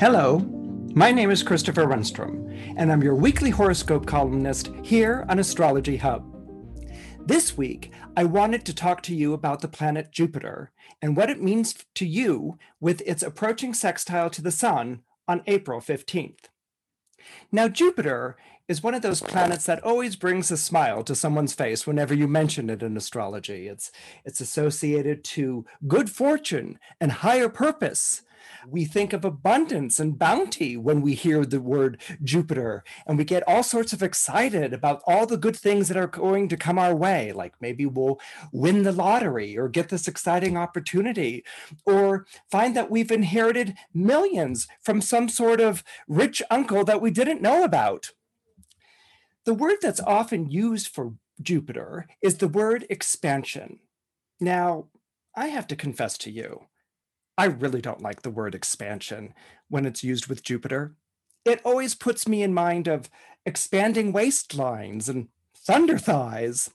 Hello, my name is Christopher Renstrom, and I'm your weekly horoscope columnist here on Astrology Hub. This week, I wanted to talk to you about the planet Jupiter and what it means to you with its approaching sextile to the Sun on April 15th. Now, Jupiter is one of those planets that always brings a smile to someone's face whenever you mention it in astrology. It's, it's associated to good fortune and higher purpose we think of abundance and bounty when we hear the word Jupiter, and we get all sorts of excited about all the good things that are going to come our way. Like maybe we'll win the lottery or get this exciting opportunity, or find that we've inherited millions from some sort of rich uncle that we didn't know about. The word that's often used for Jupiter is the word expansion. Now, I have to confess to you, I really don't like the word expansion when it's used with Jupiter. It always puts me in mind of expanding waistlines and thunder thighs,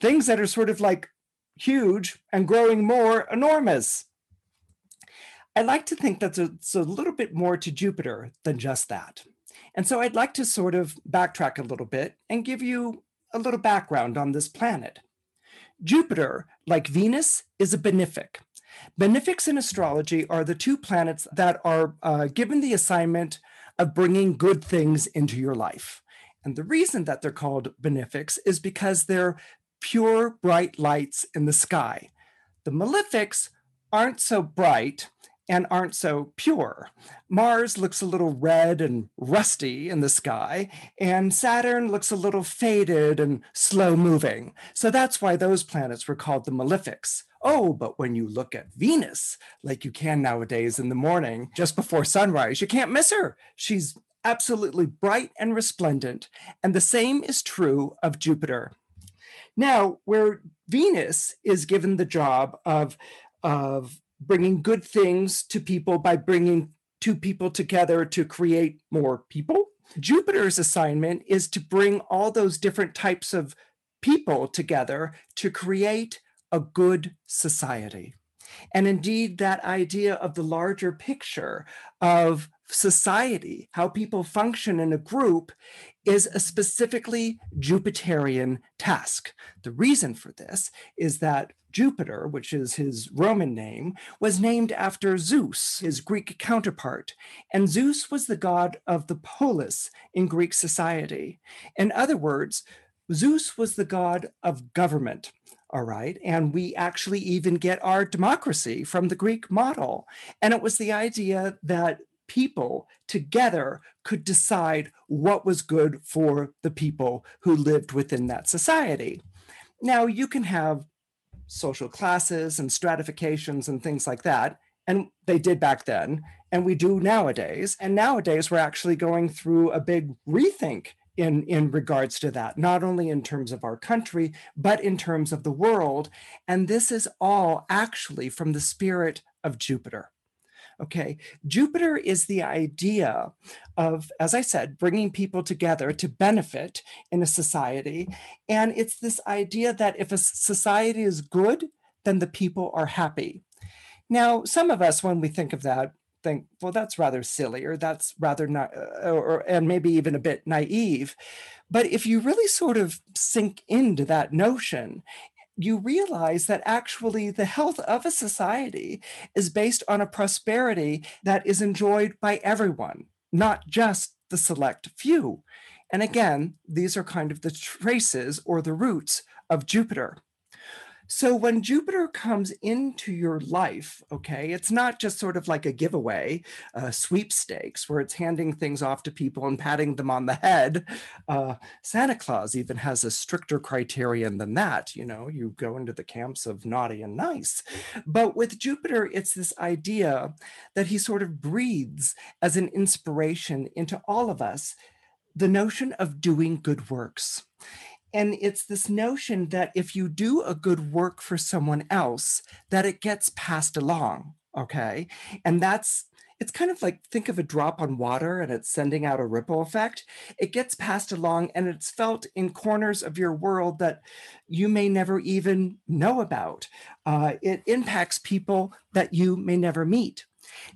things that are sort of like huge and growing more enormous. I like to think that it's a little bit more to Jupiter than just that. And so I'd like to sort of backtrack a little bit and give you a little background on this planet. Jupiter, like Venus, is a benefic. Benefics in astrology are the two planets that are uh, given the assignment of bringing good things into your life. And the reason that they're called benefics is because they're pure, bright lights in the sky. The malefics aren't so bright and aren't so pure. Mars looks a little red and rusty in the sky, and Saturn looks a little faded and slow moving. So that's why those planets were called the malefics. Oh, but when you look at Venus, like you can nowadays in the morning, just before sunrise, you can't miss her. She's absolutely bright and resplendent. And the same is true of Jupiter. Now, where Venus is given the job of, of bringing good things to people by bringing two people together to create more people. Jupiter's assignment is to bring all those different types of people together to create a good society. And indeed, that idea of the larger picture of society, how people function in a group, is a specifically Jupiterian task. The reason for this is that Jupiter, which is his Roman name, was named after Zeus, his Greek counterpart. And Zeus was the god of the polis in Greek society. In other words, Zeus was the god of government. All right. And we actually even get our democracy from the Greek model. And it was the idea that people together could decide what was good for the people who lived within that society. Now, you can have social classes and stratifications and things like that. And they did back then, and we do nowadays. And nowadays, we're actually going through a big rethink in, in regards to that, not only in terms of our country, but in terms of the world. And this is all actually from the spirit of Jupiter. Okay, Jupiter is the idea of, as I said, bringing people together to benefit in a society. And it's this idea that if a society is good, then the people are happy. Now, some of us, when we think of that, think, well, that's rather silly, or that's rather not, uh, or and maybe even a bit naive. But if you really sort of sink into that notion, you realize that actually the health of a society is based on a prosperity that is enjoyed by everyone, not just the select few. And again, these are kind of the traces or the roots of Jupiter. So when Jupiter comes into your life, okay, it's not just sort of like a giveaway, uh, sweepstakes, where it's handing things off to people and patting them on the head. Uh, Santa Claus even has a stricter criterion than that. You know, you go into the camps of naughty and nice. But with Jupiter, it's this idea that he sort of breathes as an inspiration into all of us the notion of doing good works. And it's this notion that if you do a good work for someone else, that it gets passed along. Okay. And that's, it's kind of like think of a drop on water and it's sending out a ripple effect. It gets passed along and it's felt in corners of your world that you may never even know about. Uh, it impacts people that you may never meet.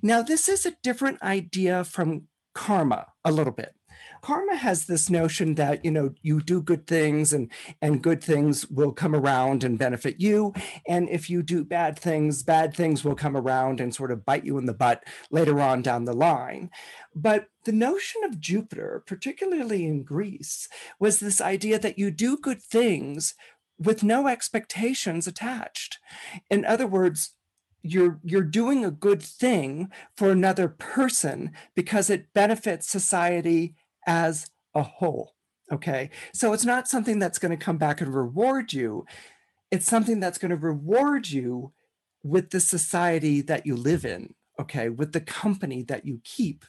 Now, this is a different idea from karma a little bit karma has this notion that you know you do good things and and good things will come around and benefit you. And if you do bad things bad things will come around and sort of bite you in the butt later on down the line. But the notion of jupiter particularly in greece was this idea that you do good things with no expectations attached. In other words you're you're doing a good thing for another person because it benefits society as a whole. Okay. So it's not something that's going to come back and reward you. It's something that's going to reward you with the society that you live in. Okay. With the company that you keep.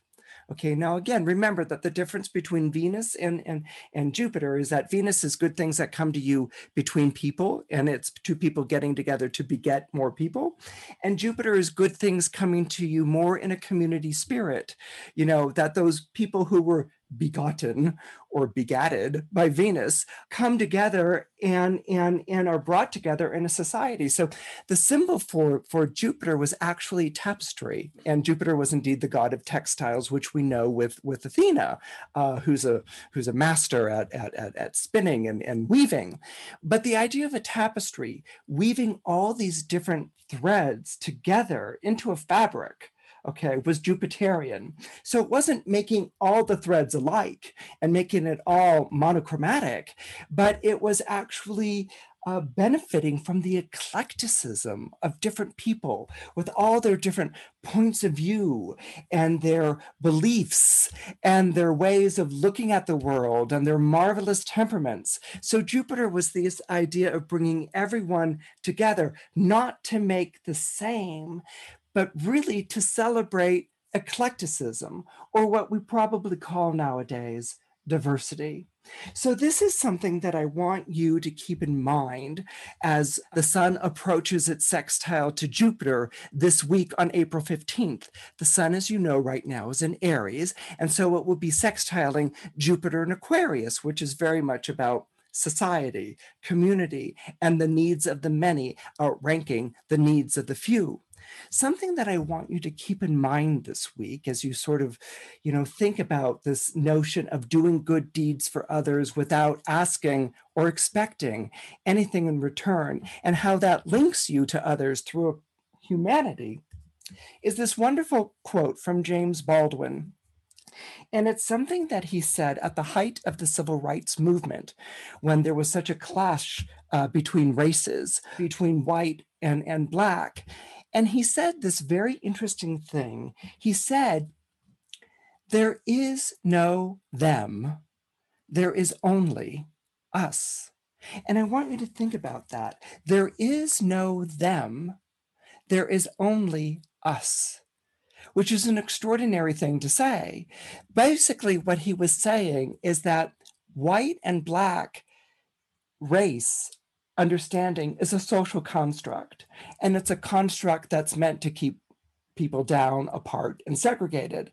Okay, now again, remember that the difference between Venus and, and, and Jupiter is that Venus is good things that come to you between people, and it's two people getting together to beget more people. And Jupiter is good things coming to you more in a community spirit. You know, that those people who were begotten or begatted by Venus come together and, and, and are brought together in a society. So the symbol for, for Jupiter was actually tapestry. And Jupiter was indeed the god of textiles, which we know with, with Athena, uh, who's, a, who's a master at, at, at, at spinning and, and weaving. But the idea of a tapestry, weaving all these different threads together into a fabric, okay, was Jupiterian. So it wasn't making all the threads alike and making it all monochromatic, but it was actually uh, benefiting from the eclecticism of different people with all their different points of view and their beliefs and their ways of looking at the world and their marvelous temperaments. So Jupiter was this idea of bringing everyone together, not to make the same, but really to celebrate eclecticism, or what we probably call nowadays diversity. So, this is something that I want you to keep in mind as the sun approaches its sextile to Jupiter this week on April 15th. The sun, as you know, right now is in Aries, and so it will be sextiling Jupiter in Aquarius, which is very much about society, community, and the needs of the many outranking the needs of the few. Something that I want you to keep in mind this week as you sort of, you know, think about this notion of doing good deeds for others without asking or expecting anything in return and how that links you to others through humanity is this wonderful quote from James Baldwin. And it's something that he said at the height of the civil rights movement, when there was such a clash uh, between races, between white and, and black. And he said this very interesting thing. He said, There is no them, there is only us. And I want you to think about that. There is no them, there is only us, which is an extraordinary thing to say. Basically, what he was saying is that white and black race understanding is a social construct, and it's a construct that's meant to keep people down, apart, and segregated.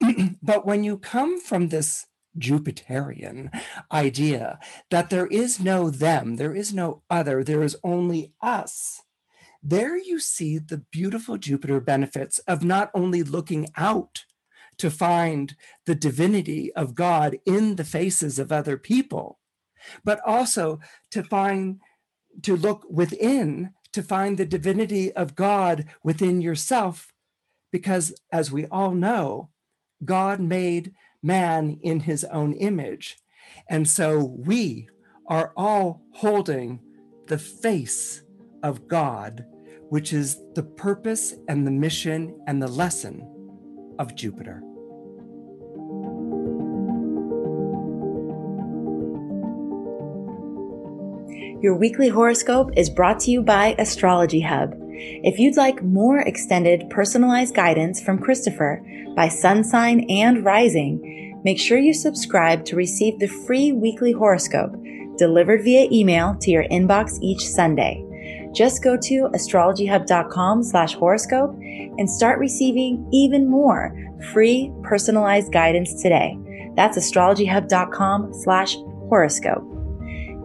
but when you come from this Jupiterian idea that there is no them, there is no other, there is only us. There you see the beautiful Jupiter benefits of not only looking out to find the divinity of God in the faces of other people, but also to find to look within to find the divinity of God within yourself, because as we all know, God made man in his own image. And so we are all holding the face of God, which is the purpose and the mission and the lesson of Jupiter. Your weekly horoscope is brought to you by Astrology Hub. If you'd like more extended personalized guidance from Christopher by sun sign and rising, make sure you subscribe to receive the free weekly horoscope delivered via email to your inbox each Sunday. Just go to astrologyhub.com slash horoscope and start receiving even more free personalized guidance today. That's astrologyhub.com slash horoscope.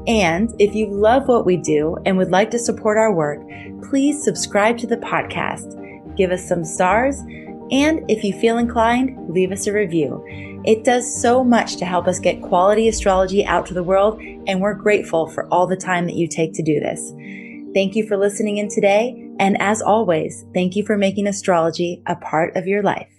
And if you love what we do and would like to support our work, please subscribe to the podcast, give us some stars, and if you feel inclined, leave us a review. It does so much to help us get quality astrology out to the world, and we're grateful for all the time that you take to do this. Thank you for listening in today, and as always, thank you for making astrology a part of your life.